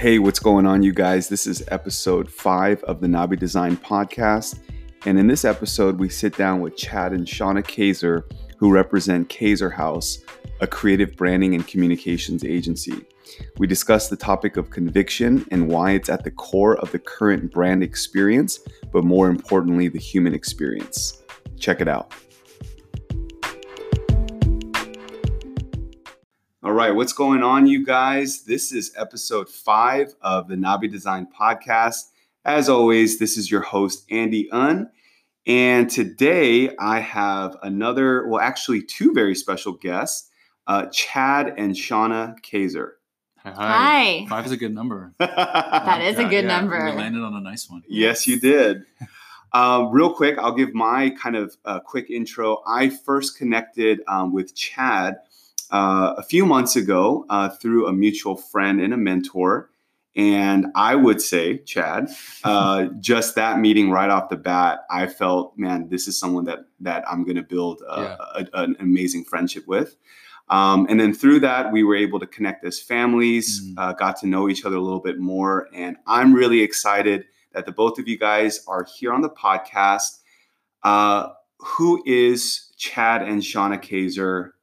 Hey, what's going on, you guys? This is episode five of the Nabi Design Podcast. And in this episode, we sit down with Chad and Shauna Kaiser, who represent Kaiser House, a creative branding and communications agency. We discuss the topic of conviction and why it's at the core of the current brand experience, but more importantly, the human experience. Check it out. All right, what's going on, you guys? This is episode five of the Nabi Design Podcast. As always, this is your host, Andy Un. And today I have another, well, actually, two very special guests, uh, Chad and Shauna Kaiser. Hi. Hi. Five is a good number. That is a good Yeah, number. We landed on a nice one. Yes, you did. Um, real quick, I'll give my kind of uh, quick intro. I first connected um, with Chad uh, a few months ago uh, through a mutual friend and a mentor. And I would say, Chad, uh, just that meeting right off the bat, I felt, man, this is someone that that I'm going to build uh, a, an amazing friendship with. Um, and then through that, we were able to connect as families, Mm. uh, got to know each other a little bit more. And I'm really excited that the both of you guys are here on the podcast. Uh, who is Chad and Shauna Kaiser?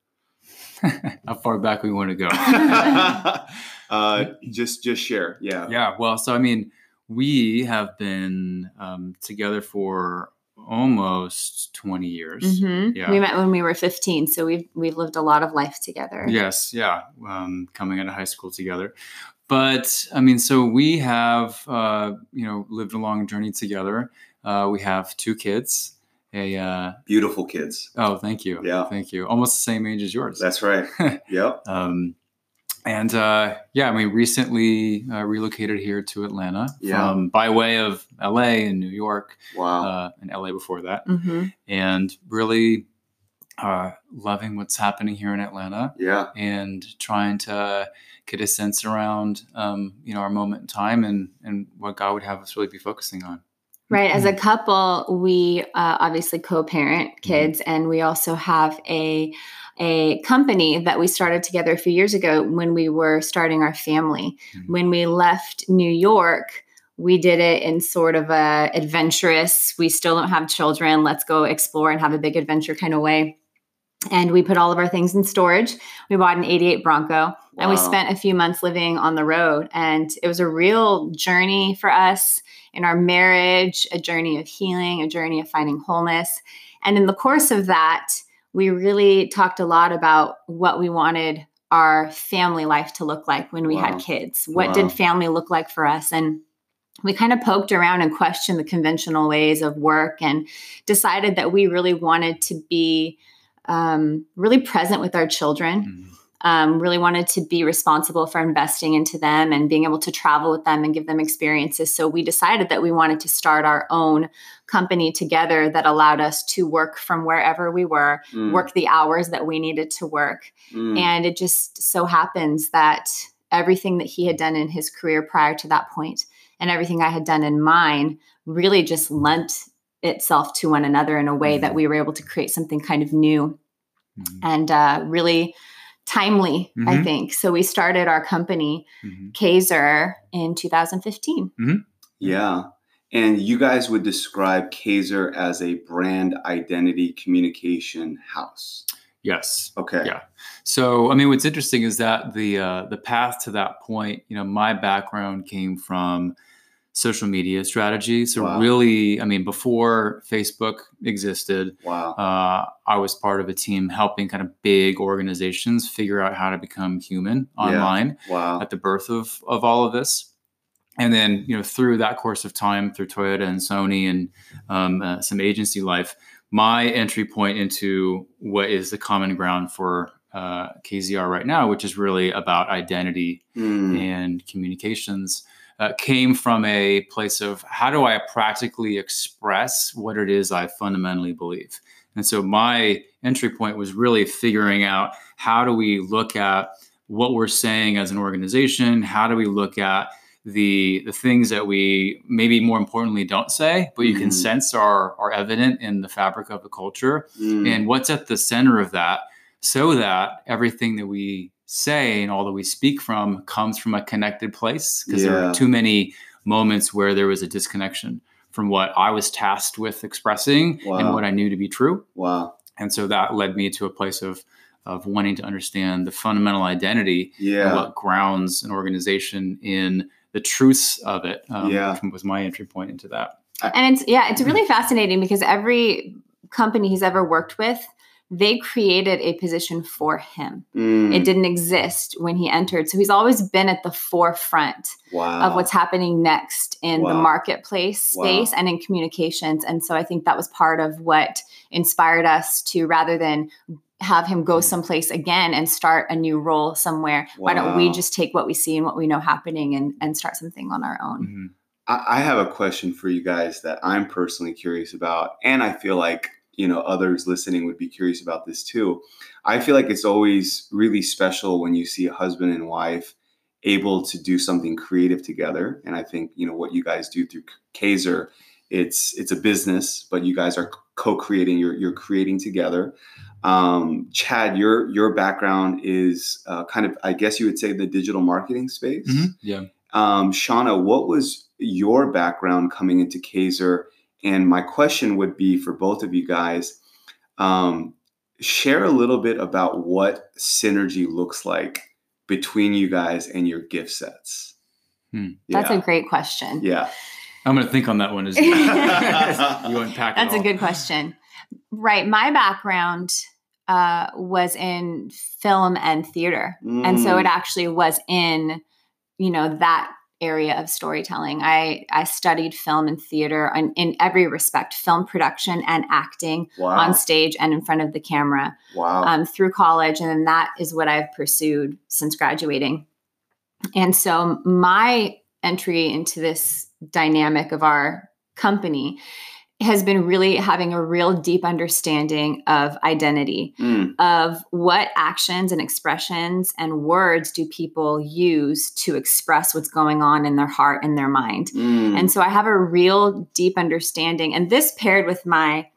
How far back we want to go? uh, just just share. Yeah. yeah. Well, so I mean, we have been um, together for almost 20 years. Mhm. Yeah. We met when we were 15, so we've we've lived a lot of life together. Yes, yeah, um, coming out of high school together. But I mean, so we have, uh, you know, lived a long journey together. Uh, we have two kids. A uh, Beautiful kids. oh, thank you, Yeah. thank you. Almost the same age as yours. That's right. yep. Um, and uh, yeah, I mean, recently uh, relocated here to Atlanta Yeah. from by way of LA and New York, Wow. uh, and LA before that, hmm and really uh, loving what's happening here in Atlanta yeah. and trying to get a sense around, um, you know, our moment in time and and what God would have us really be focusing on. Right. As a couple, we uh, obviously co-parent kids, and we also have a a company that we started together a few years ago when we were starting our family. Mhm. When we left New York, we did it in sort of a adventurous. We still don't have children. Let's go explore and have a big adventure kind of way. And we put all of our things in storage. We bought an 88 Bronco and we spent a few months living on the road. And it was a real journey for us in our marriage, a journey of healing, a journey of finding wholeness. And in the course of that, we really talked a lot about what we wanted our family life to look like when we Wow. had kids. What Wow. did family look like for us? And we kind of poked around and questioned the conventional ways of work and decided that we really wanted to be um, really present with our children Mhm. um, really wanted to be responsible for investing into them and being able to travel with them and give them experiences. So we decided that we wanted to start our own company together that allowed us to work from wherever we were, Mm, work the hours that we needed to work. mm. And it just so happens that everything that he had done in his career prior to that point and everything I had done in mine really just lent itself to one another in a way that we were able to create something kind of new Mhm. and uh, really timely, I Mhm. think. So we started our company, Mhm. Kaiser, in 2015. Yeah. And you guys would describe Kaiser as a brand identity communication house. Yes. Okay. Yeah. So, I mean, what's interesting is that the uh, the path to that point, you know, my background came from social media strategy. So, Wow. really, I mean, before Facebook existed, Wow. uh, I was part of a team helping kind of big organizations figure out how to become human Yeah. online Wow. at the birth of of all of this. And then, you know, through that course of time, through Toyota and Sony and um, uh, some agency life, my entry point into what is the common ground for uh, KZR right now, which is really about identity Mm, and communications, uh, came from a place of how do I practically express what it is I fundamentally believe. And so my entry point was really figuring out how do we look at what we're saying as an organization? How do we look at the the things that we maybe more importantly don't say, but you can Mhm. sense are are evident in the fabric of the culture, mm, and what's at the center of that, so that everything that we say and all that we speak from comes from a connected place because there Yeah. were too many moments where there was a disconnection from what I was tasked with expressing and what I knew to be true. Wow. And so that led me to a place of of wanting to understand the fundamental identity and Yeah. what grounds an organization in the truths of it. Um, Yeah. was my entry point into that. And it's yeah, it's really fascinating because every company he's ever worked with, they created a position for him. Mm. It didn't exist when he entered. So he's always been at the forefront wow. of what's happening next in the Wow. marketplace Wow. space and in communications. And so I think that was part of what inspired us to rather than have him go someplace again and start a new role somewhere, why don't we just take what we see and what we know happening and, and start something on our own? Mhm. I, I have a question for you guys that I'm personally curious about, and I feel like you know others listening would be curious about this too. I feel like it's always really special when you see a husband and wife able to do something creative together, and I think you know what you guys do through Kaiser. It's it's a business, but you guys are co-creating. You're you're creating together. Um, Chad, your your background is uh, kind of, I guess you would say, the digital marketing space. Mhm. Yeah. Um, Shauna, what was your background coming into Kaiser? And my question would be for both of you guys um, share a little bit about what synergy looks like between you guys and your gift sets. Hmm. That's a great question. yeah. I'm going to think on that one as you, you unpack it That's a good question. Right. My background uh, was in film and theater. And so Mm. it actually was in, you know, that area of storytelling. I, I studied film and theater in, in every respect, film production and acting wow. on stage and in front of the camera wow. um, through college. And then that is what I've pursued since graduating. And so my entry into this dynamic of our company has been really having a real deep understanding of identity Mm, of what actions and expressions and words do people use to express what's going on in their heart and their mind mm, and so I have a real deep understanding. And this paired with my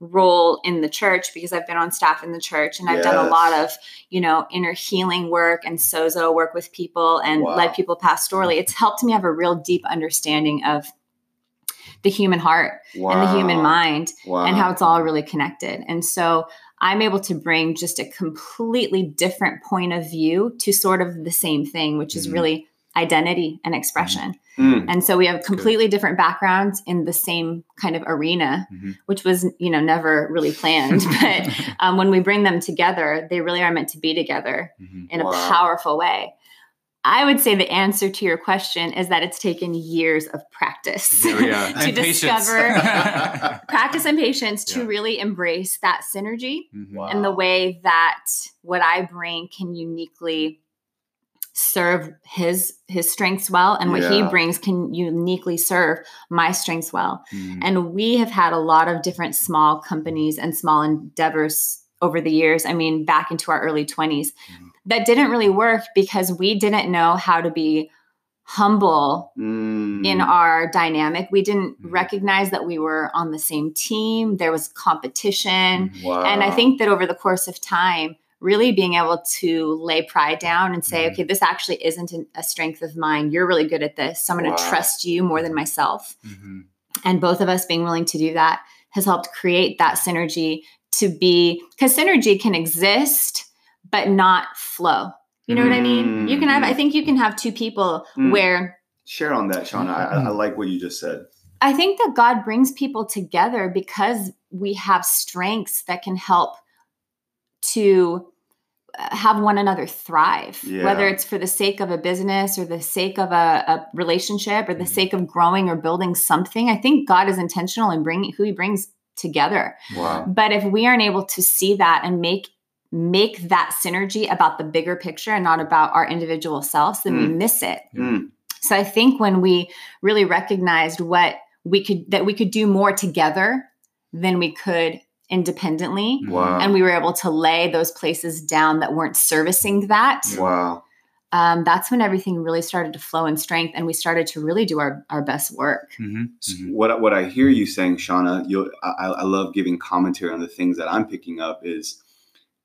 role in the church because I've been on staff in the church and I've done a lot of, you know, inner healing work and sozo work with people and Wow. led people pastorally. It's helped me have a real deep understanding of the human heart wow. and the human mind Wow. and how it's all really connected. And so I'm able to bring just a completely different point of view to sort of the same thing, which is Mhm. really identity and expression. Mm, And so we have completely different backgrounds in the same kind of arena, Mhm. which was, you know, never really planned. but um, when we bring them together, they really are meant to be together Mhm. in Wow. a powerful way. I would say the answer to your question is that it's taken years of practice Yeah, yeah. to And discover practice and patience to Yeah. really embrace that synergy. Wow. and the way that what I bring can uniquely serve his his strengths well and what he brings can uniquely serve my strengths well Mhm. and we have had a lot of different small companies and small endeavors over the years i mean back into our early 20s Mhm. That didn't really work because we didn't know how to be humble mm, in our dynamic we didn't Mhm. recognize that we were on the same team there was competition wow. and I think that over the course of time, really being able to lay pride down and say, Mhm. okay, this actually isn't an- a strength of mine. You're really good at this. So I'm going to Wow. trust you more than myself. Mhm. And both of us being willing to do that has helped create that synergy to be, because synergy can exist, but not flow. You know what I mean? You can have, I think you can have two people Mm. where Share on that, Shauna. I, I like what you just said. I think that God brings people together because we have strengths that can help to uh, have one another thrive, Yeah. whether it's for the sake of a business or the sake of a, a relationship or the Mhm. sake of growing or building something. I think God is intentional in bringing who He brings together. Wow. But if we aren't able to see that and make make that synergy about the bigger picture and not about our individual selves, then we miss it. Mm, So I think when we really recognized what we could that we could do more together than we could independently wow. and we were able to lay those places down that weren't servicing that wow. um, that's when everything really started to flow in strength and we started to really do our, our best work Mhm. S- Mhm. What what I hear you saying, Shauna, you I, I love giving commentary on the things that I'm picking up. Is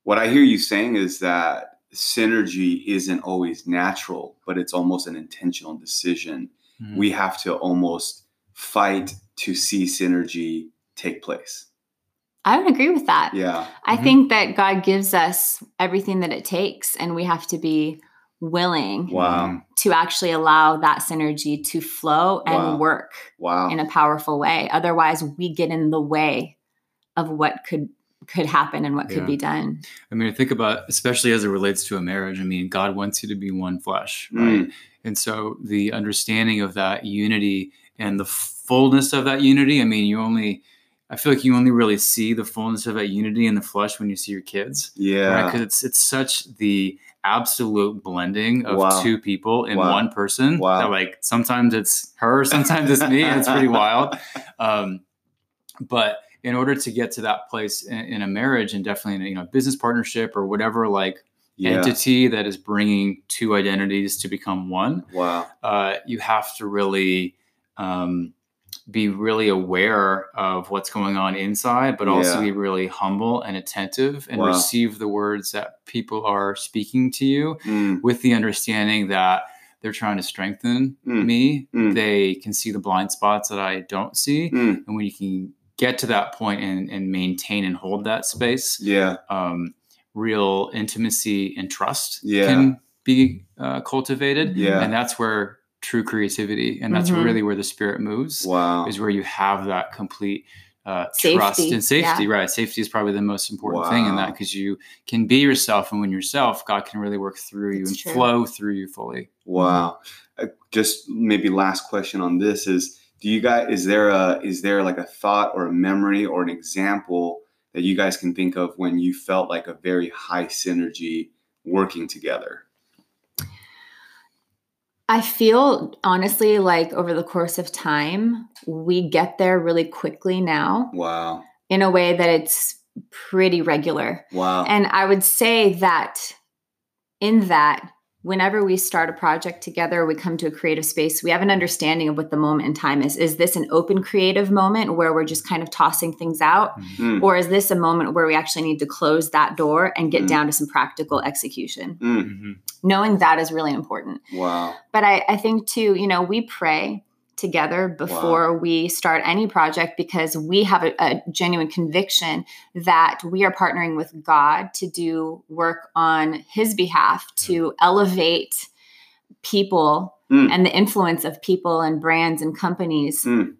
what I hear you saying is that synergy isn't always natural, but it's almost an intentional decision. Mhm. We have to almost fight to see synergy take place. I would agree with that. Yeah. I Mhm. think that God gives us everything that it takes, and we have to be willing Wow. to actually allow that synergy to flow and Wow. work Wow. in a powerful way. Otherwise, we get in the way of what could could happen and what Yeah. could be done. I mean, think about, especially as it relates to a marriage. I mean, God wants you to be one flesh, right? Mm. And so the understanding of that unity and the fullness of that unity. I mean, you only, I feel like you only really see the fullness of that unity in the flesh when you see your kids. Yeah. Because it's it's such the absolute blending of Wow. two people in Wow. one person. Wow. That like sometimes it's her, sometimes it's me, and it's pretty wild. Um, but in order to get to that place in, in a marriage and definitely in a you know business partnership or whatever like Yeah. entity that is bringing two identities to become one Wow. uh, you have to really um, be really aware of what's going on inside but also Yeah. be really humble and attentive and Wow. receive the words that people are speaking to you Mm. with the understanding that they're trying to strengthen Mm. me Mm. they can see the blind spots that i don't see Mm. and when you can get to that point and, and maintain and hold that space Yeah. um, real intimacy and trust Yeah. can be uh, cultivated Yeah. and that's where true creativity and that's Mhm. really where the spirit moves Wow. is where you have that complete uh, trust and safety yeah. right safety is probably the most important thing in that because you can be yourself and when yourself god can really work through you and true. flow through you fully Wow. Uh, just maybe last question on this is do you guys is there a is there like a thought or a memory or an example that you guys can think of when you felt like a very high synergy working together? I feel honestly like over the course of time, we get there really quickly now Wow. in a way that it's pretty regular. Wow. And I would say that in that, whenever we start a project together, we come to a creative space, we have an understanding of what the moment in time is. Is this an open creative moment where we're just kind of tossing things out? Mm, Or is this a moment where we actually need to close that door and get Mm. down to some practical execution? mm, Knowing that is really important. wow. But I, I think too, you know, we pray together before we start any project because we have a, a genuine conviction that we are partnering with God to do work on His behalf to elevate people Mm. and the influence of people and brands and companies. Mm.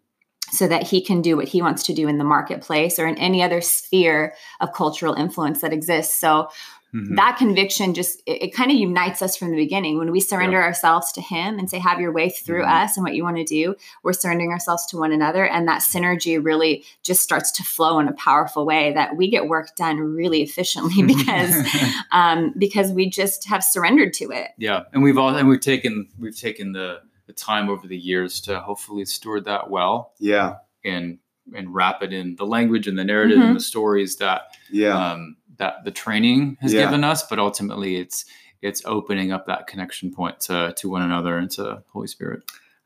So that he can do what he wants to do in the marketplace or in any other sphere of cultural influence that exists. So Mhm. that conviction just it, it kind of unites us from the beginning when we surrender ourselves to him and say have your way through Mhm. us and what you want to do we're surrendering ourselves to one another and that synergy really just starts to flow in a powerful way that we get work done really efficiently because um, because we just have surrendered to it Yeah, and we've all and we've taken we've taken the the time over the years to hopefully steward that well Yeah. and and wrap it in the language and the narrative Mhm. and the stories that Yeah. um, that the training has Yeah. given us. But ultimately, it's it's opening up that connection point to to one another and to Holy Spirit.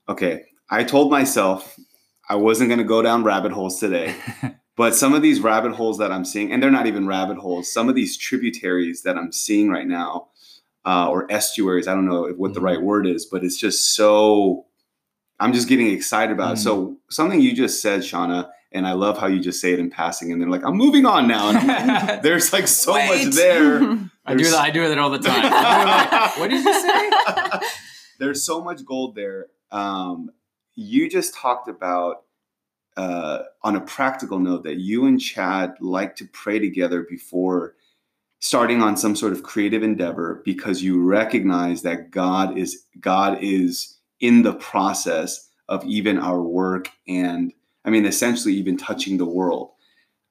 okay. I told myself I wasn't going to go down rabbit holes today. But some of these rabbit holes that I'm seeing, and they're not even rabbit holes, some of these tributaries that I'm seeing right now, uh, or estuaries, I don't know what the Mhm. right word is, but it's just so, I'm just getting excited about it. So, something you just said, Shauna, and I love how you just say it in passing, and they're like, I'm moving on now. And like, there's like so Wait. much there. I do that. I do that all the time. I'm like, what did you say? there's so much gold there. Um, you just talked about uh, on a practical note that you and Chad like to pray together before starting on some sort of creative endeavor because you recognize that God is God is in the process of even our work and I mean essentially even touching the world.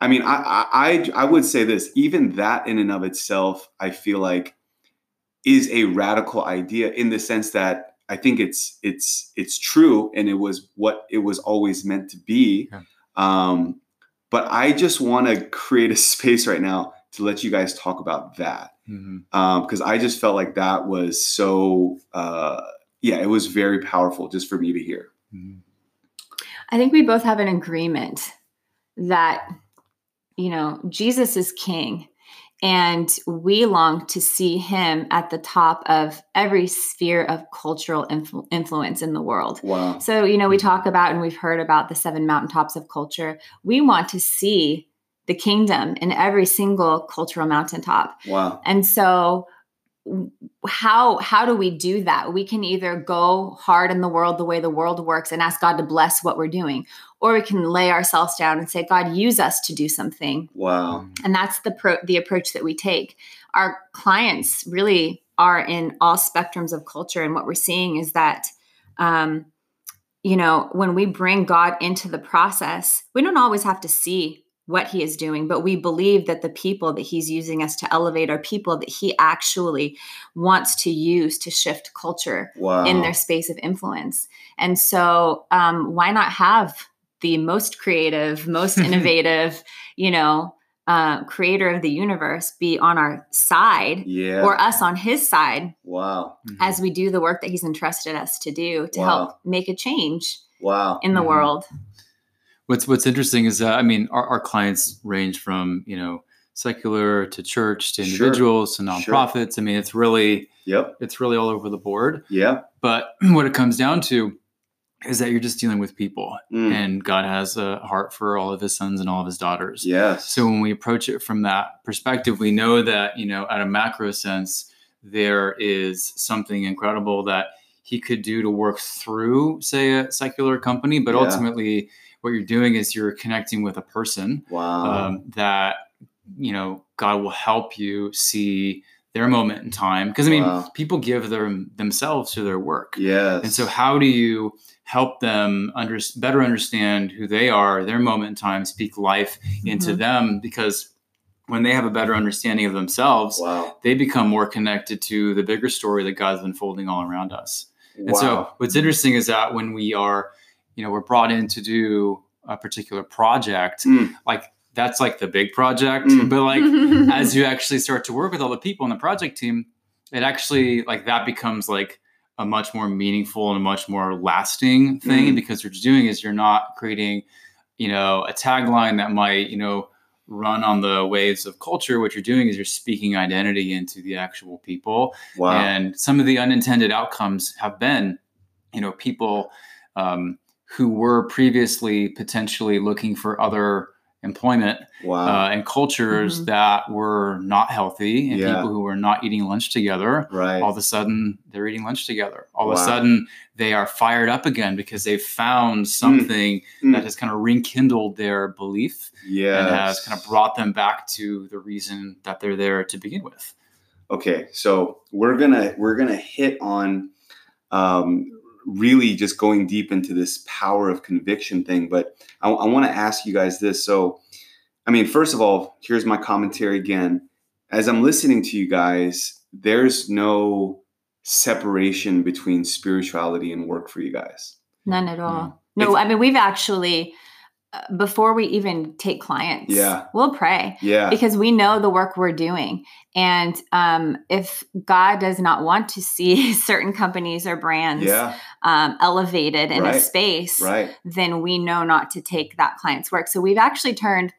I mean I I I I would say this even that in and of itself I feel like is a radical idea in the sense that I think it's it's it's true and it was what it was always meant to be. Yeah. Um, but I just want to create a space right now to let you guys talk about that because I just felt like that was so uh, yeah, it was very powerful just for me to hear. Mhm. I think we both have an agreement that, you know, Jesus is king And we long to see him at the top of every sphere of cultural influ- influence in the world. Wow. So, you know, we mm-hmm. talk about and we've heard about the seven mountaintops of culture. We want to see the kingdom in every single cultural mountaintop. Wow. And so how how do we do that? We can either go hard in the world the way the world works and ask god to bless what we're doing or we can lay ourselves down and say god use us to do something. Wow. and that's the pro- the approach that we take. Our clients really are in all spectrums of culture and what we're seeing is that um, you know when we bring god into the process we don't always have to see what he is doing but we believe that the people that he's using us to elevate are people that he actually wants to use to shift culture Wow. in their space of influence and so um, why not have the most creative most innovative you know uh, creator of the universe be on our side Yeah. or us on his side wow. Mhm. as we do the work that he's entrusted us to do to Wow. help make a change Wow. in the Mhm. world What's What's interesting is that I mean, our, our clients range from you know secular to church to Sure. individuals to Sure. nonprofits. I mean, it's really Yep. it's really all over the board. Yeah. But what it comes down to is that you're just dealing with people, Mm. and God has a heart for all of His sons and all of His daughters. Yes. So when we approach it from that perspective, we know that, you know, at a macro sense, there is something incredible that he could do to work through, say, a secular company. But Yeah. ultimately, what you're doing is you're connecting with a person wow. um, that, you know, God will help you see their moment in time. Because, I mean, Wow. people give their, themselves to their work. yes. And so, how do you help them under, better understand who they are, their moment in time, speak life into Mhm. them? Because when they have a better understanding of themselves, Wow. they become more connected to the bigger story that God's unfolding all around us. And wow. so, what's interesting is that when we are, you know, we're brought in to do a particular project, Mm. like that's like the big project, Mm. but like as you actually start to work with all the people in the project team, it actually like that becomes like a much more meaningful and a much more lasting thing Mm. because what you're doing is you're not creating, you know, a tagline that might, you know, run on the waves of culture. What you're doing is you're speaking identity into the actual people. wow. And some of the unintended outcomes have been, you know, people um, who were previously potentially looking for other employment wow. uh, and cultures Mhm. that were not healthy and Yeah. people who were not eating lunch together right. all of a sudden they're eating lunch together all of a sudden they are fired up again because they've found something Mm. that has kind of rekindled their belief yes. and has kind of brought them back to the reason that they're there to begin with okay so we're gonna we're gonna hit on um, really just going deep into this power of conviction thing but i, I want to ask you guys this so i mean first of all here's my commentary again as i'm listening to you guys there's no separation between spirituality and work for you guys None at all. Mm. No, It's- I mean, we've actually, before we even take clients, Yeah. we'll pray yeah because we know the work we're doing. And um, if God does not want to see certain companies or brands yeah um, elevated in a space, right then we know not to take that client's work. So we've actually turned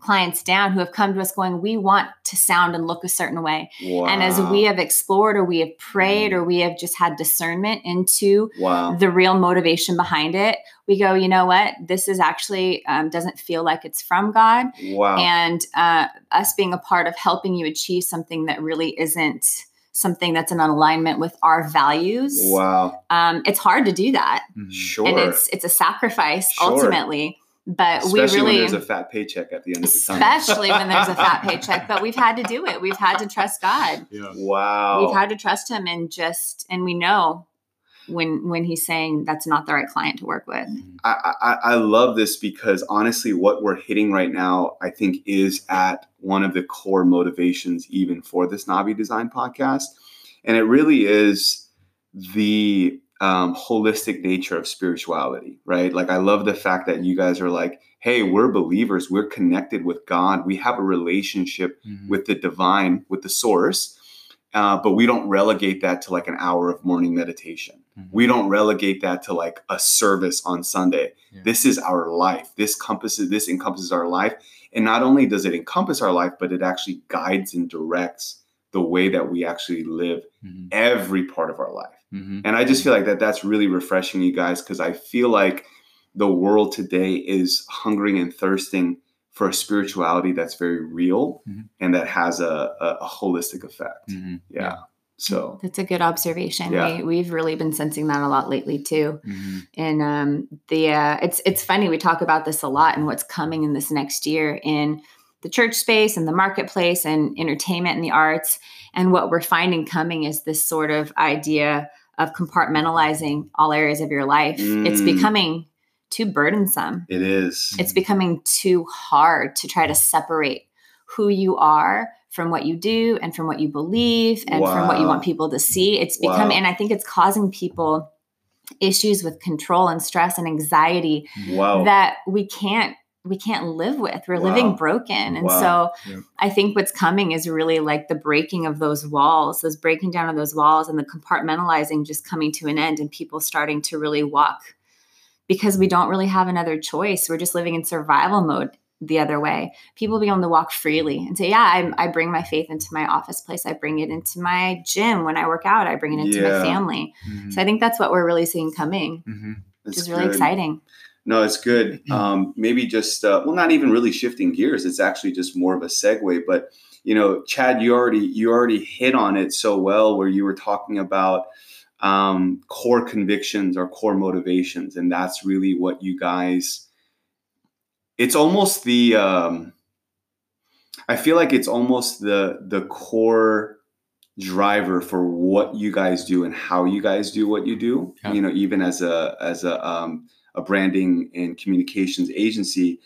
clients down who have come to us going, we want to sound and look a certain way. wow. And as we have explored or we have prayed or we have just had discernment into wow the real motivation behind it, we go, you know what? This is actually um, doesn't feel like it's from God. wow And uh, us being a part of helping you achieve something that really isn't something that's in alignment with our values. wow Um, it's hard to do that. sure And it's it's a sacrifice Sure. ultimately. But especially we really when there's a fat paycheck at the end of the tunnel especially when there's a fat paycheck. But we've had to do it. We've had to trust God. yeah wow We've had to trust him and just and we know when when he's saying that's not the right client to work with. Mm-hmm. I, I, I love this because honestly, what we're hitting right now, I think, is at one of the core motivations even for this Navi Design podcast. And it really is the um, holistic nature of spirituality, right? Like, I love the fact that you guys are like, hey, we're believers, we're connected with God, we have a relationship Mhm. with the divine, with the source. Uh, but we don't relegate that to like an hour of morning meditation. Mhm. We don't relegate that to like a service on Sunday. Yeah. This is our life. This compasses, this encompasses our life, and not only does it encompass our life but it actually guides and directs the way that we actually live Mhm. every part of our life Mhm. and i just feel like that that's really refreshing you guys because i feel like the world today is hungering and thirsting for a spirituality that's very real Mhm. and that has a, a, a holistic effect Mhm. yeah so That's a good observation. Yeah. We, we've really been sensing that a lot lately too. Mhm. And um, the uh, it's it's funny we talk about this a lot and what's coming in this next year in the church space and the marketplace and entertainment and the arts. And what we're finding coming is this sort of idea of compartmentalizing all areas of your life. It's Mm. becoming too burdensome. it is It's becoming too hard to try to separate who you are from what you do and from what you believe and from what you want people to see. It's Wow. and I think it's causing people issues with control and stress and anxiety wow that we can't we can't live with. We're Wow. living broken. And Wow. so Yeah. I think what's coming is really like the breaking of those walls, those breaking down of those walls and the compartmentalizing just coming to an end and people starting to really walk because we don't really have another choice. We're just living in survival mode the other way. People be able to walk freely and say, Yeah, I, I bring my faith into my office place. I bring it into my gym when I work out. I bring it into Yeah. my family. Mhm. So I think that's what we're really seeing coming, Mhm. which is really good. exciting. No, it's good. Mm-hmm. Um, maybe just uh, well, not even really shifting gears. It's actually just more of a segue. But you know, Chad, you already you already hit on it so well, where you were talking about um, core convictions or core motivations, and that's really what you guys. It's almost the. Um, I feel like it's almost the the core driver for what you guys do and how you guys do what you do. Yeah. You know, even as a as a um, a branding and communications agency,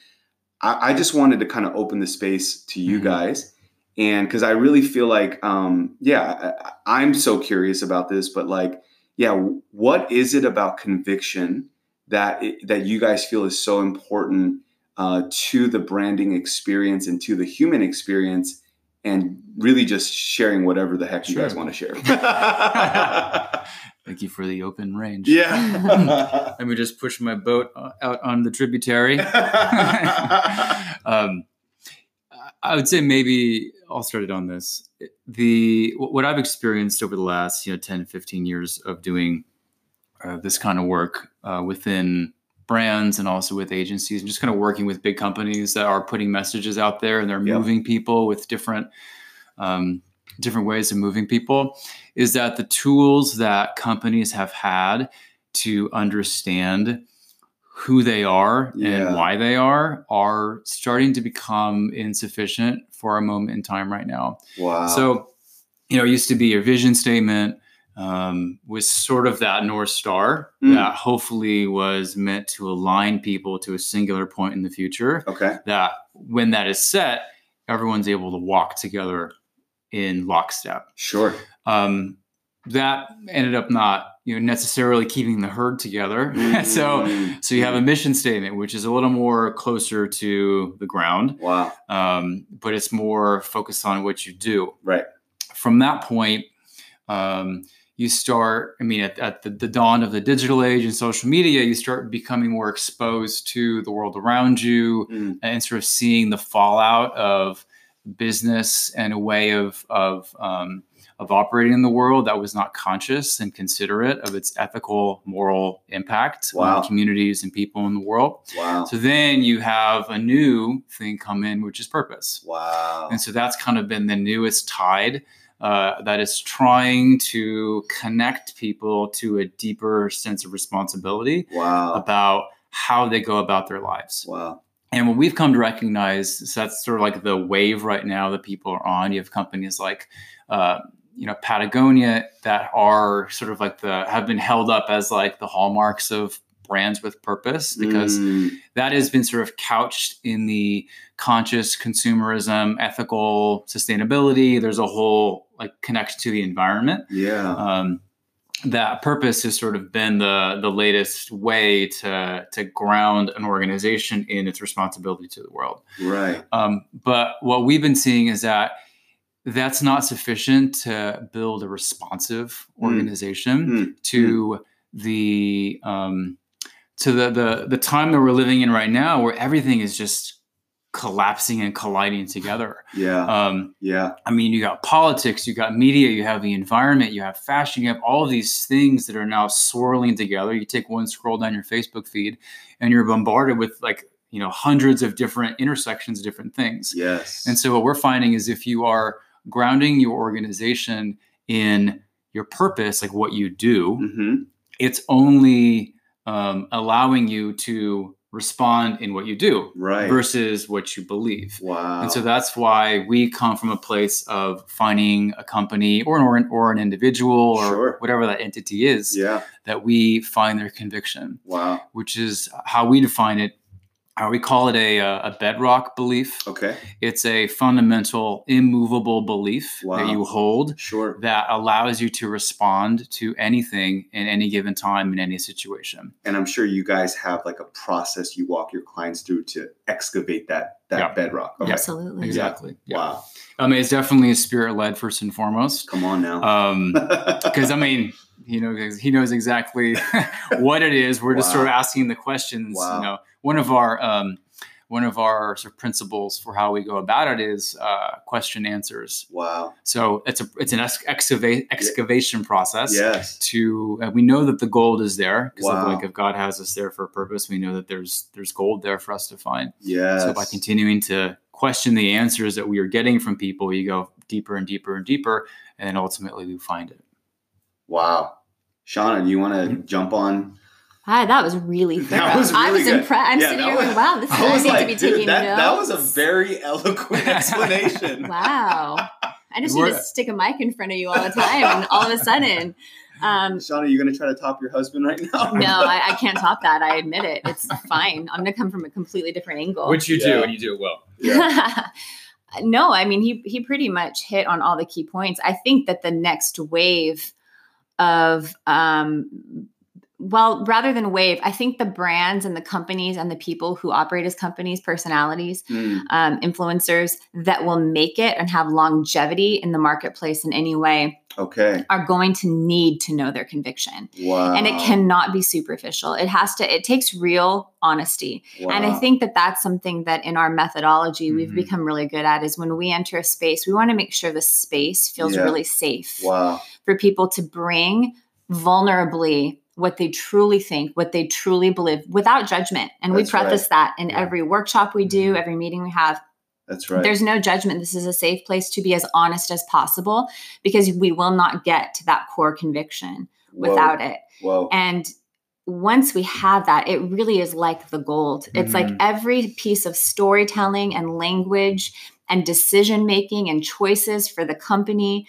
I, I just wanted to kind of open the space to you Mhm. guys. And because I really feel like, um, yeah, I, I'm so curious about this, but like, yeah, what is it about conviction that it, that you guys feel is so important uh, to the branding experience and to the human experience, and really just sharing whatever the heck you guys want to share? Thank you for the open range. yeah. Let me just push my boat uh, out on the tributary. um, I would say maybe I'll start it on this. The what I've experienced over the last you know 10, 15 years of doing uh, this kind of work uh, within brands and also with agencies and just kind of working with big companies that are putting messages out there and they're Yeah. moving people with different um, different ways of moving people is that the tools that companies have had to understand who they are Yeah. and why they are are starting to become insufficient for a moment in time right now. wow. So, you know, it used to be your vision statement um, was sort of that North Star Mm. that hopefully was meant to align people to a singular point in the future. okay. That when that is set, everyone's able to walk together in lockstep. Sure. Um, that ended up not you know necessarily keeping the herd together. so Mm. so you have a mission statement, which is a little more closer to the ground, wow. um, but it's more focused on what you do. Right. From that point, um, you start. I mean, at, at the, the dawn of the digital age and social media, you start becoming more exposed to the world around you Mm. and sort of seeing the fallout of business and a way of of um, of operating in the world that was not conscious and considerate of its ethical, moral impact Wow. on communities and people in the world. Wow. So then you have a new thing come in, which is purpose. Wow. And so that's kind of been the newest tide uh, that is trying to connect people to a deeper sense of responsibility Wow. about how they go about their lives. Wow. And what we've come to recognize, so that's sort of like the wave right now that people are on. You have companies like, uh, you know, Patagonia that are sort of like the have been held up as like the hallmarks of brands with purpose because Mm. that has been sort of couched in the conscious consumerism, ethical sustainability. There's a whole like connection to the environment yeah. um, that purpose has sort of been the the latest way to to ground an organization in its responsibility to the world. right. Um, but what we've been seeing is that that's not sufficient to build a responsive Mm. organization Mm. to the um, to the, the the time that we're living in right now, where everything is just collapsing and colliding together. Yeah. Um, yeah. I mean, you got politics, you got media, you have the environment, you have fashion, you have all these things that are now swirling together. You take one scroll down your Facebook feed and you're bombarded with like, you know, hundreds of different intersections, different things. Yes. And so what we're finding is if you are grounding your organization in your purpose, like what you do, hmm it's only um, allowing you to respond in what you do Right. versus what you believe. wow. And so that's why we come from a place of finding a company or an or an, or an individual or Sure. whatever that entity is yeah. that we find their conviction, Wow. which is how we define it. How we call it a, uh, a bedrock belief. Okay. It's a fundamental, immovable belief Wow. that you hold Sure. that allows you to respond to anything in any given time in any situation. And I'm sure you guys have like a process you walk your clients through to excavate that that Yeah. bedrock. Okay. Absolutely. Exactly. Yeah. Wow. I mean, it's definitely a spirit led first and foremost. Come on now. Um, because I mean, you know, 'cause he knows exactly what it is. We're just sort of asking the questions. Wow. You know, one of our um, one of our sort of principles for how we go about it is uh, question answers. wow. So it's a it's an ex- excavate excavation process. Yes. To uh, we know that the gold is there because Wow. like if God has us there for a purpose, we know that there's there's gold there for us to find. Yes. So by continuing to question the answers that we are getting from people, you go deeper and deeper and deeper, and then ultimately we find it. Wow. Shauna, do you want to Mm-hmm. jump on? Hi, that was really thorough. That was I really was good. impressed. I'm Yeah, sitting that here was- going, wow, this is I I was need like, to be dude, taking that, notes. that was a very eloquent explanation. wow. I just We're- need to stick a mic in front of you all the time, and all of a sudden, um, Shauna, you going to try to top your husband right now? no, I, I can't top that. I admit it. It's fine. I'm going to come from a completely different angle. Which you Yeah. and you do it well. Yeah. no, I mean he he pretty much hit on all the key points. I think that the next wave of um well, rather than wave, I think the brands and the companies and the people who operate as companies, personalities, Mm, um, influencers that will make it and have longevity in the marketplace in any way okay. are going to need to know their conviction. Wow. And it cannot be superficial. It has to, it takes real honesty. And I think that that's something that in our methodology we've Mhm. become really good at is when we enter a space, we want to make sure the space feels Yeah. really safe Wow. for people to bring vulnerably what they truly think, what they truly believe without judgment. And That's we preface that in Yeah. every workshop we do, Mhm. every meeting we have. That's right. There's no judgment. This is a safe place to be as honest as possible because we will not get to that core conviction Whoa. without it. Whoa. And once we have that, it really is like the gold. It's like Mhm. every piece of storytelling and language and decision making and choices for the company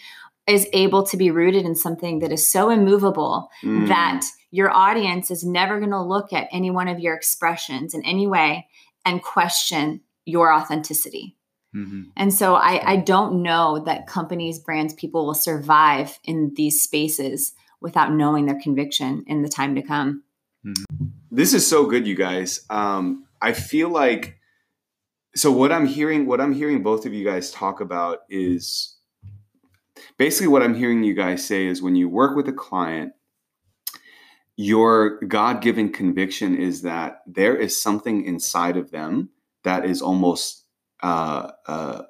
is able to be rooted in something that is so immovable Mm. that your audience is never going to look at any one of your expressions in any way and question your authenticity. Mhm. And so I, I don't know that companies, brands, people will survive in these spaces without knowing their conviction in the time to come. This is so good, you guys. Um, I feel like so what I'm hearing, what I'm hearing both of you guys talk about is basically what I'm hearing you guys say is when you work with a client, your God-given conviction is that there is something inside of them that is almost uh, uh,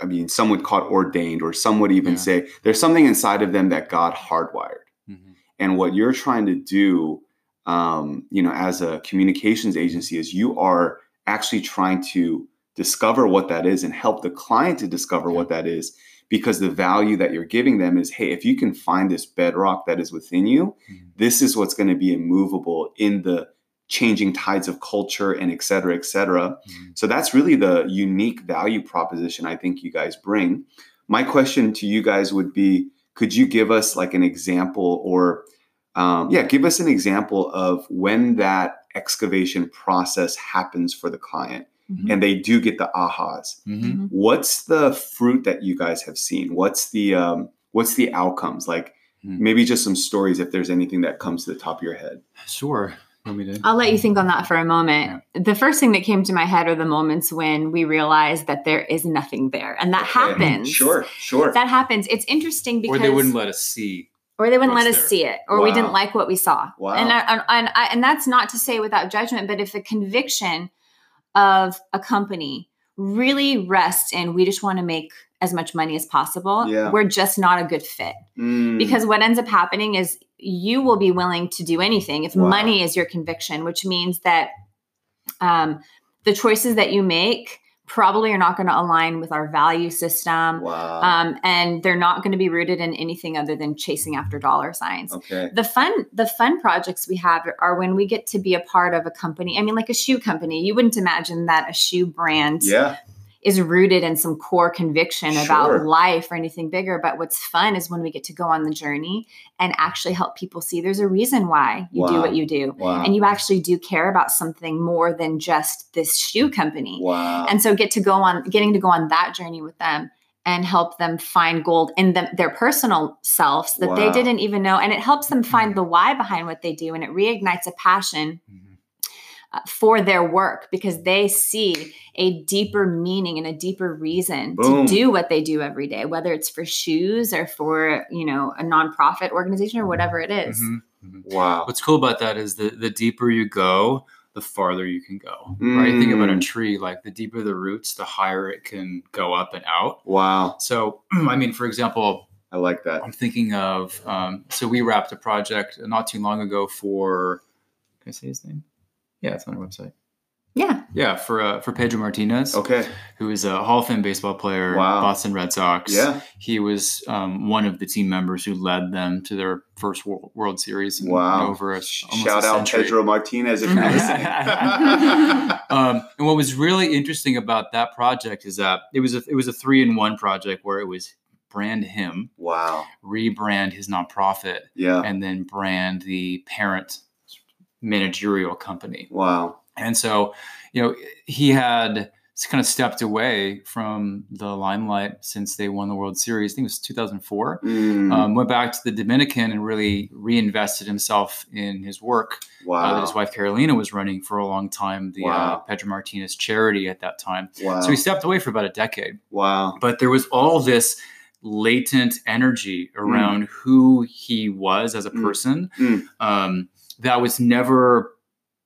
I mean, some would call it ordained, or some would even Yeah. say there's something inside of them that God hardwired Mhm. and what you're trying to do um, you know as a communications agency is you are actually trying to discover what that is and help the client to discover what that is because the value that you're giving them is hey if you can find this bedrock that is within you Mhm. this is what's going to be immovable in the changing tides of culture and et cetera et cetera Mhm. so that's really the unique value proposition I think you guys bring. My question to you guys would be could you give us like an example or, um, yeah, give us an example of when that excavation process happens for the client Mhm. and they do get the ahas? Mhm. What's the fruit that you guys have seen? What's the, um, what's the outcomes? Like Hmm. maybe just some stories if there's anything that comes to the top of your head. Sure. Want me to? I'll let you think on that for a moment. The first thing that came to my head are the moments when we realize that there is nothing there. And that Okay. happens. Sure, sure. That happens. It's interesting because Or they wouldn't let us see. or they wouldn't let what's us there. see it, or we didn't like what we saw. Wow. And I, and and, I, and that's not to say without judgment, but if the conviction of a company really rests in we just want to make as much money as possible. Yeah. We're just not a good fit. Mm. Because what ends up happening is you will be willing to do anything if Wow. money is your conviction, which means that um, the choices that you make probably are not going to align with our value system. wow. Um, and they're not going to be rooted in anything other than chasing after dollar signs. okay. The fun, the fun projects we have are when we get to be a part of a company. I mean, like a shoe company. You wouldn't imagine that a shoe brand Yeah. Is rooted in some core conviction Sure. about life or anything bigger. But what's fun is when we get to go on the journey and actually help people see there's a reason why you do what you do. Wow. And you actually do care about something more than just this shoe company. wow. And so get to go on getting to go on that journey with them and help them find gold in them, their personal selves that they didn't even know. And it helps them find the why behind what they do and it reignites a passion uh, for their work because they see a deeper meaning and a deeper reason Boom. to do what they do every day whether it's for shoes or for you know a nonprofit organization or whatever it is. Mhm, mhm. wow. What's cool about that is the the deeper you go, the farther you can go. Right? Think about a Mm. tree. Like the deeper the roots, the higher it can go up and out. Wow. So, I mean, for example, I like that. I'm thinking of. Um, so we wrapped a project not too long ago for. Can I say his name? Yeah, it's on our website. yeah Yeah, for uh, for Pedro Martinez, Okay. who is a Hall of Fame baseball player, Wow. Boston Red Sox. Yeah. he was um, one of the team members who led them to their first World, World Series. In, Wow. over a, Shout a out century. Pedro Martinez if you're listening. Um, and what was really interesting about that project is that it was a it was a three in one project where it was brand him, wow. rebrand his nonprofit, Yeah. and then brand the parent managerial company. Wow. And so, you know, he had kind of stepped away from the limelight since they won the World Series. I think it was 2004. Mm. Um, went back to the Dominican and really reinvested himself in his work uh, wow. that his wife Carolina was running for a long time, the uh, Pedro Martinez charity at that time. wow. So he stepped away for about a decade. wow. But there was all this latent energy Mm. around who he was as a Mm. person Mm. um, that was never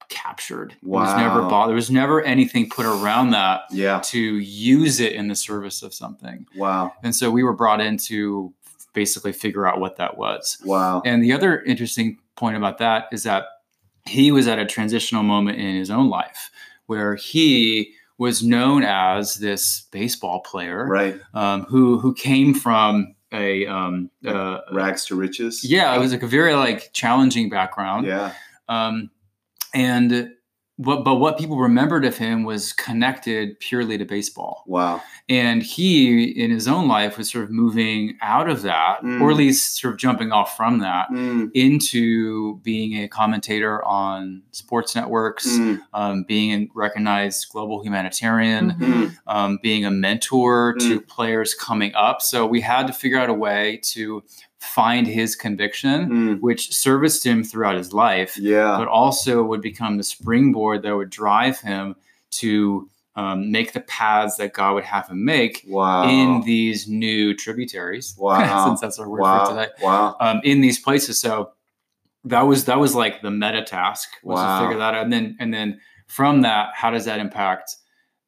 captured. It was never Wow. bought. There was never anything put around that Yeah. to use it in the service of something. Wow. And so we were brought in to basically figure out what that was. Wow. And the other interesting point about that is that he was at a transitional moment in his own life where he was known as this baseball player Right. um, who who came from a um, uh, Rags to riches. yeah, it was like a very like challenging background. Yeah. Um, and but but what people remembered of him was connected purely to baseball. Wow. And he, in his own life, was sort of moving out of that, Mm. or at least sort of jumping off from that, Mm. into being a commentator on sports networks, Mm. um, being a recognized global humanitarian, Mhm. um, being a mentor to players coming up. So we had to figure out a way to find his conviction, Mm. which serviced him throughout his life, Yeah. but also would become the springboard that would drive him to um, make the paths that God would have him make Wow. in these new tributaries. Wow. since that's our word wow. for today. Wow. Um, in these places, so that was that was like the meta task was Wow. to figure that out, and then and then from that, how does that impact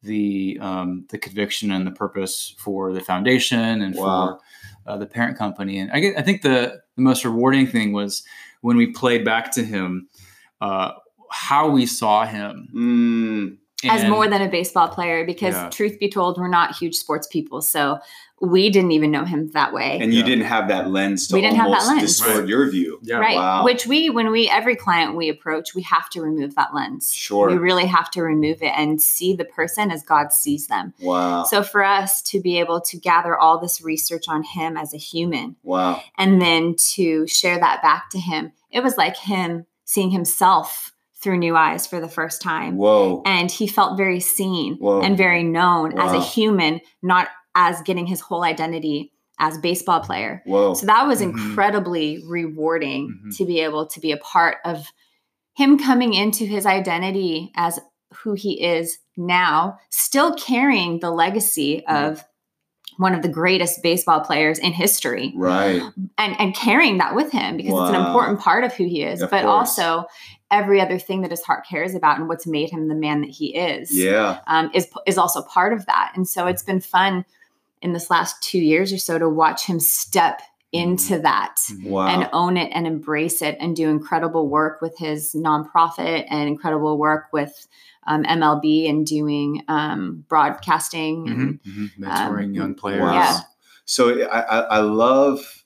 the um, the conviction and the purpose for the foundation and Wow. for uh, the parent company? And I, get- I think the the most rewarding thing was when we played back to him uh, how we saw him Mm. As more than a baseball player because Yeah. truth be told we're not huge sports people so we didn't even know him that way And you Yeah. didn't have that lens to We didn't have that almost lens. distort Right. your view. yeah, right wow. which we when we every client we approach we have to remove that lens Sure. we really have to remove it and see the person as god sees them Wow. so for us to be able to gather all this research on him as a human wow. and then to share that back to him it was like him seeing himself through new eyes for the first time Whoa. and he felt very seen Whoa. and very known as a human not as getting his whole identity as baseball player Whoa. so that was Mhm. incredibly rewarding Mhm. to be able to be a part of him coming into his identity as who he is now still carrying the legacy of one of the greatest baseball players in history right. and and carrying that with him because it's an important part of who he is Of but course. also every other thing that his heart cares about and what's made him the man that he is Yeah. um, is is also part of that. And so it's been fun in this last two years or so to watch him step into that Wow. and own it and embrace it and do incredible work with his nonprofit and incredible work with um, MLB and doing um, broadcasting. And, Mhm. mentoring Um, young players. Wow. Yeah. So I, I, I love,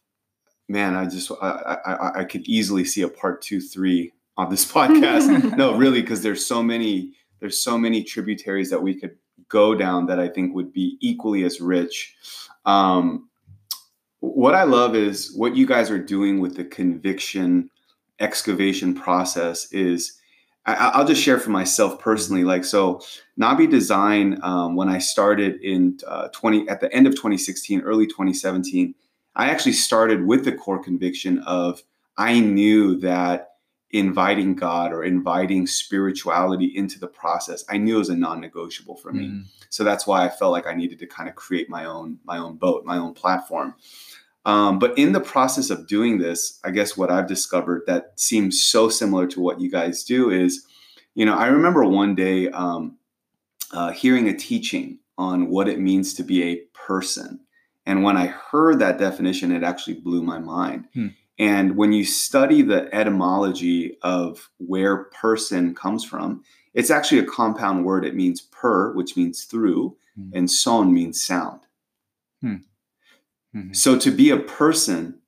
man. I just I, I I could easily see a part two, three on this podcast. no, really, because there's so many there's so many tributaries that we could go down that I think would be equally as rich. Um, what I love is what you guys are doing with the conviction excavation process is. I, I'll just share for myself personally. Like so, Nabi Design. Um, when I started in uh, 20 at the end of 2016, early 2017, I actually started with the core conviction of I knew that inviting God or inviting spirituality into the process, I knew it was a non-negotiable for me. Mhm. So that's why I felt like I needed to kind of create my own my own boat, my own platform. Um, but in the process of doing this, I guess what I've discovered that seems so similar to what you guys do is, you know, I remember one day um, uh, hearing a teaching on what it means to be a person. And when I heard that definition, it actually blew my mind. Hmm. And when you study the etymology of where person comes from, it's actually a compound word. It means per, which means through, Hmm. and son means sound. Mhm. So to be a person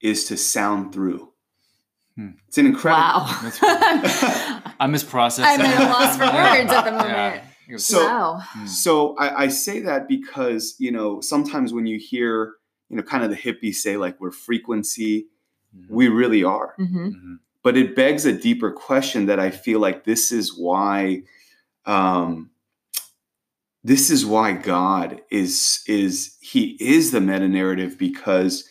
is to sound through. Hmm. It's an incredible. wow. I'm just processing. I'm at a loss for words at the moment. Yeah. So- wow. Mm. So I, I say that because you know sometimes when you hear you know kind of the hippies say like we're frequency. We really are. hmm Mhm. But it begs a deeper question that I feel like this is why, um, this is why God is is He is the meta narrative because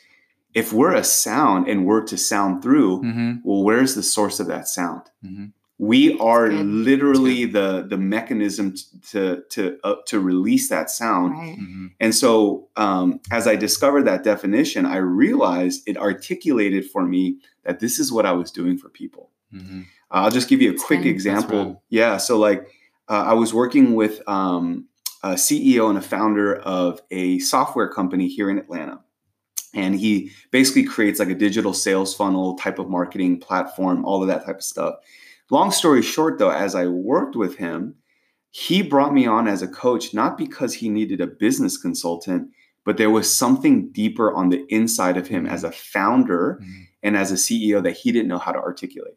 if we're a sound and we're to sound through, Mhm. well, where's the source of that sound? Mhm. We are literally the the mechanism to to uh, to release that sound. Right. Mhm. And so, um, as I discovered that definition, I realized it articulated for me that this is what I was doing for people. Mhm. Uh, I'll just give you a quick good. example. That's rad. Yeah. So, like, uh, I was working with um, a CEO and a founder of a software company here in Atlanta. And he basically creates like a digital sales funnel type of marketing platform, all of that type of stuff. Long story short, though, as I worked with him, he brought me on as a coach, not because he needed a business consultant, but there was something deeper on the inside of him as a founder Mhm. and as a CEO that he didn't know how to articulate.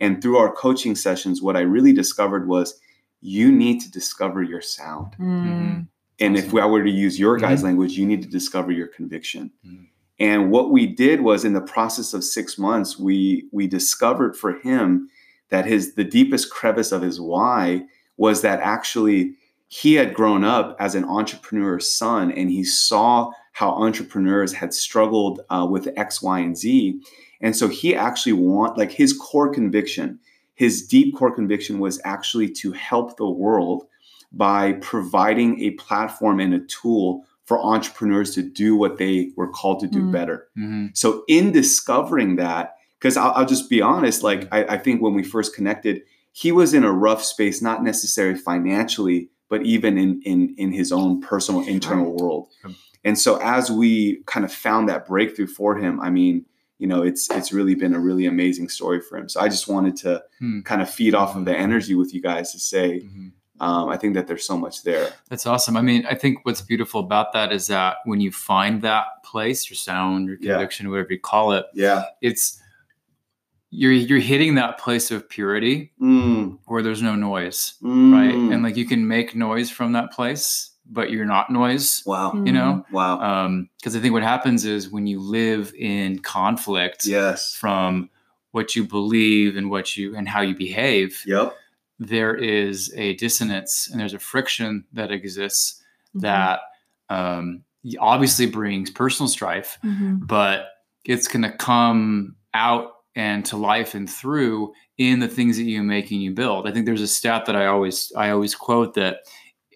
And through our coaching sessions, what I really discovered was you need to discover your sound. Mm. And if I were to use your guys' Mhm. language, you need to discover your conviction. Mhm. And what we did was in the process of six months, we we discovered for him that his the deepest crevice of his why was that actually he had grown up as an entrepreneur's son and he saw how entrepreneurs had struggled uh, with X, Y, and Z. And so he actually want like his core conviction, his deep core conviction was actually to help the world by providing a platform and a tool for entrepreneurs to do what they were called to do Mm. better. Mhm. So in discovering that, because I'll, I'll just be honest, like I, I think when we first connected, he was in a rough space, not necessarily financially, but even in in in his own personal internal world. And so as we kind of found that breakthrough for him, I mean, you know, it's it's really been a really amazing story for him. So I just wanted to Hmm. kind of feed off of the energy with you guys to say, Mhm. um, I think that there's so much there. That's awesome. I mean, I think what's beautiful about that is that when you find that place, your sound, your Yeah. conviction, whatever you call it, Yeah. it's you're you're hitting that place of purity Mm, where there's no noise, mm. right? And like you can make noise from that place, but you're not noise, wow. You know? Wow. Um, because I think what happens is when you live in conflict yes. from what you believe and what you and how you behave, Yep. there is a dissonance and there's a friction that exists Mhm. that um, obviously brings personal strife, Mhm. but it's going to come out and to life and through in the things that you make and you build. I think there's a stat that I always I always quote that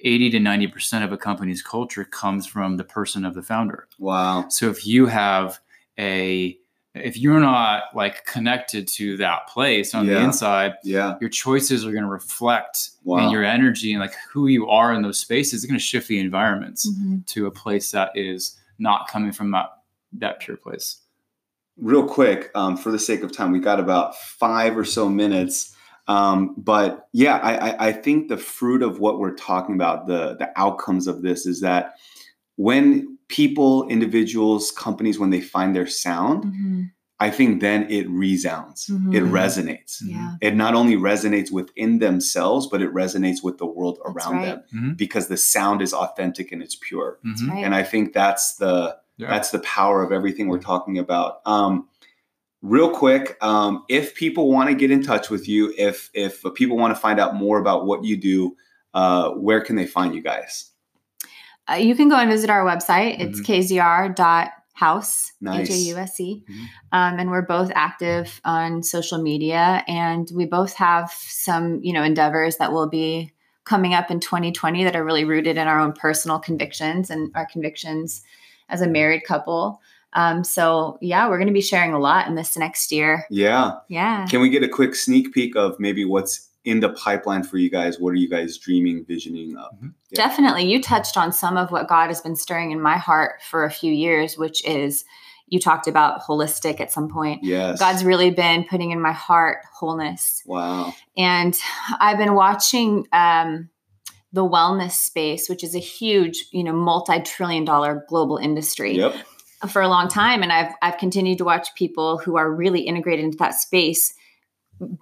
80 to 90 percent of a company's culture comes from the person of the founder. Wow. So if you have a if you're not like connected to that place on the inside, Yeah. your choices are going to reflect Wow. and your energy and like who you are in those spaces. It's going to shift the environments Mhm. to a place that is not coming from that that pure place. Real quick um, for the sake of time we got about five or so minutes um, but yeah I, I, I think the fruit of what we're talking about the the outcomes of this is that when people individuals companies when they find their sound Mhm. i think then it resounds it Mhm. resonates Yeah. it not only resonates within themselves but it resonates with the world around right. them Mhm. because the sound is authentic and it's pure That's Mhm. right. and i think that's the Yeah. that's the power of everything we're talking about. Um, real quick, um, if people want to get in touch with you, if if people want to find out more about what you do, uh, where can they find you guys? Uh, you can go and visit our website. It's kzr.house, Nice. H-A-U-S-E. Mhm. Um, and we're both active on social media. And we both have some, you know, endeavors that will be coming up in 2020 that are really rooted in our own personal convictions and our convictions as a married couple. Um, so, yeah, we're going to be sharing a lot in this next year. Yeah. Yeah. Can we get a quick sneak peek of maybe what's in the pipeline for you guys? What are you guys dreaming, visioning of? Yeah. Definitely. You touched on some of what God has been stirring in my heart for a few years, which is you talked about holistic at some point. Yes. God's really been putting in my heart wholeness. wow. And I've been watching um, the wellness space, which is a huge, you know, multi-trillion dollar global industry Yep. for a long time. And I've I've continued to watch people who are really integrated into that space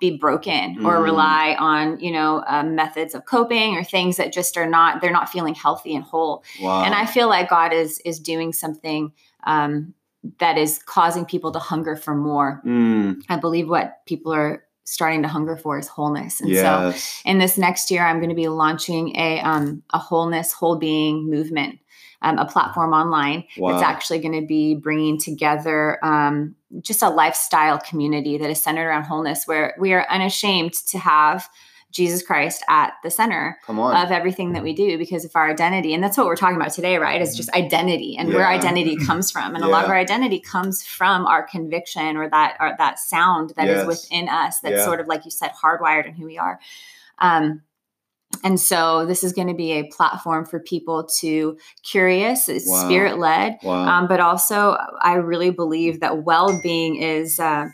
be broken or Mm. rely on you know uh, methods of coping or things that just are not they're not feeling healthy and whole Wow. and i feel like god is is doing something um, that is causing people to hunger for more Mm, i believe what people are starting to hunger for is wholeness. And so in this next year i'm going to be launching a um, a wholeness whole being movement um, a platform online. Wow. that's actually going to be bringing together um, just a lifestyle community that is centered around wholeness where we are unashamed to have jesus christ at the center of everything that we do because of our identity and that's what we're talking about today right is just identity and where identity comes from and a lot of our identity comes from our conviction or that or that sound that is Yes. within us that's Yeah. sort of like you said hardwired in who we are um, and so this is going to be a platform for people to curious Wow. spirit led wow. um, but also i really believe that well-being is uh,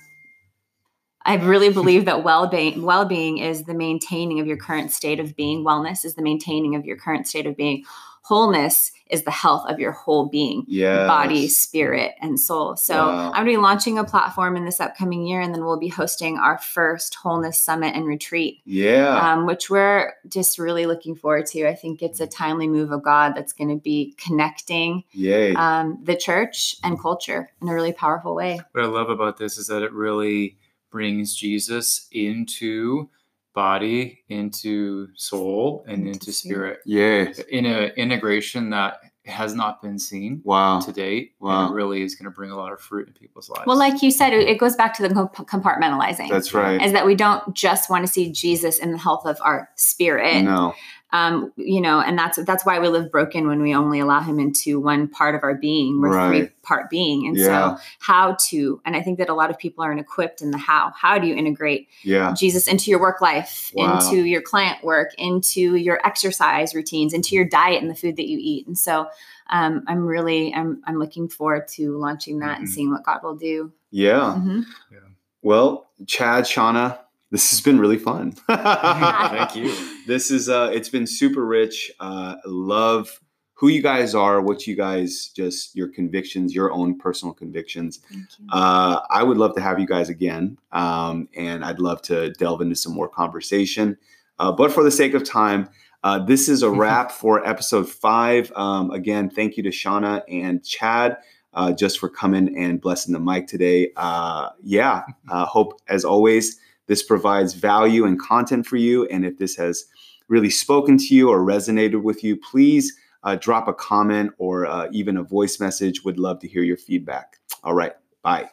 I really believe that well-being well-being is the maintaining of your current state of being. Wellness is the maintaining of your current state of being. Wholeness is the health of your whole being, yes. body, spirit, and soul. So Wow. I'm going to be launching a platform in this upcoming year, and then we'll be hosting our first wholeness summit and retreat, Yeah. um, which we're just really looking forward to. I think it's a timely move of God that's going to be connecting Yay. um, the church and culture in a really powerful way. What I love about this is that it really brings Jesus into body, into soul, and Into into spirit. spirit Yay. in an integration that has not been seen Wow. to date. Wow. And it really is going to bring a lot of fruit in people's lives. Well, like you said, it it goes back to the compartmentalizing. That's right. is that we don't just want to see Jesus in the health of our spirit, no. Um, you know, and that's that's why we live broken when we only allow Him into one part of our being. We're Right. three part being, and Yeah. so how to, and I think that a lot of people aren't equipped in the how. How do you integrate Yeah. Jesus into your work life, Wow. into your client work, into your exercise routines, into your diet and the food that you eat, and so. Um, I'm really, I'm, I'm looking forward to launching that and Mhm. seeing what God will do. Yeah. Mm-hmm. Well, Chad, Shauna, this has been really fun. Thank you. This is uh it's been super rich. Uh love who you guys are, what you guys just your convictions, your own personal convictions. Uh I would love to have you guys again. Um and I'd love to delve into some more conversation. Uh, but for the sake of time, uh, this is a wrap for episode five. Um, again, thank you to Shauna and Chad uh, just for coming and blessing the mic today. Uh, yeah, uh, hope as always this provides value and content for you. And if this has really spoken to you or resonated with you, please uh, drop a comment or uh, even a voice message. Would love to hear your feedback. All right, bye.